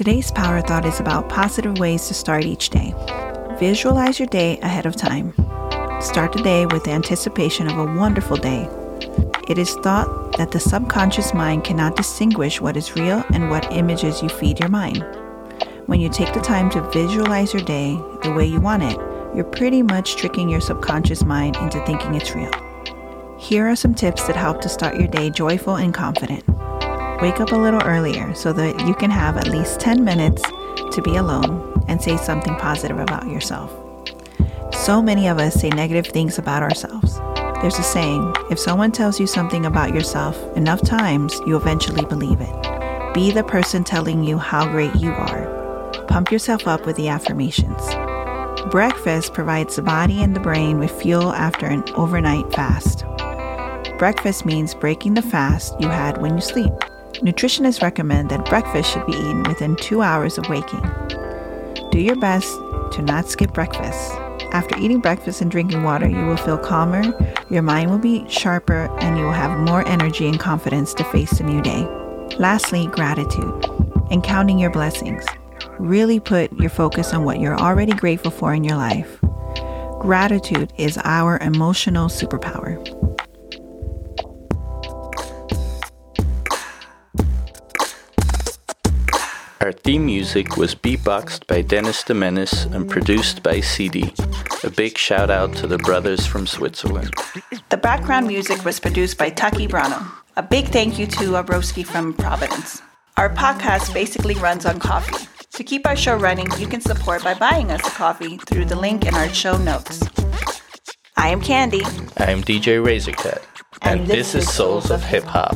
Today's Power Thought is about positive ways to start each day. Visualize your day ahead of time. Start the day with the anticipation of a wonderful day. It is thought that the subconscious mind cannot distinguish what is real and what images you feed your mind. When you take the time to visualize your day the way you want it, you're pretty much tricking your subconscious mind into thinking it's real. Here are some tips that help to start your day joyful and confident. Wake up a little earlier so that you can have at least 10 minutes to be alone and say something positive about yourself. So many of us say negative things about ourselves. There's a saying if someone tells you something about yourself enough times, you eventually believe it. Be the person telling you how great you are. Pump yourself up with the affirmations. Breakfast provides the body and the brain with fuel after an overnight fast. Breakfast means breaking the fast you had when you sleep. Nutritionists recommend that breakfast should be eaten within two hours of waking. Do your best to not skip breakfast. After eating breakfast and drinking water, you will feel calmer, your mind will be sharper, and you will have more energy and confidence to face the new day. Lastly, gratitude and counting your blessings. Really put your focus on what you're already grateful for in your life. Gratitude is our emotional superpower. Our theme music was beatboxed by Dennis de Menace and produced by CD. A big shout out to the brothers from Switzerland. The background music was produced by Taki Brano. A big thank you to Abroski from Providence. Our podcast basically runs on coffee. To keep our show running, you can support by buying us a coffee through the link in our show notes. I am Candy. I am DJ Razorcut, and, and this, this is Souls of Hip Hop.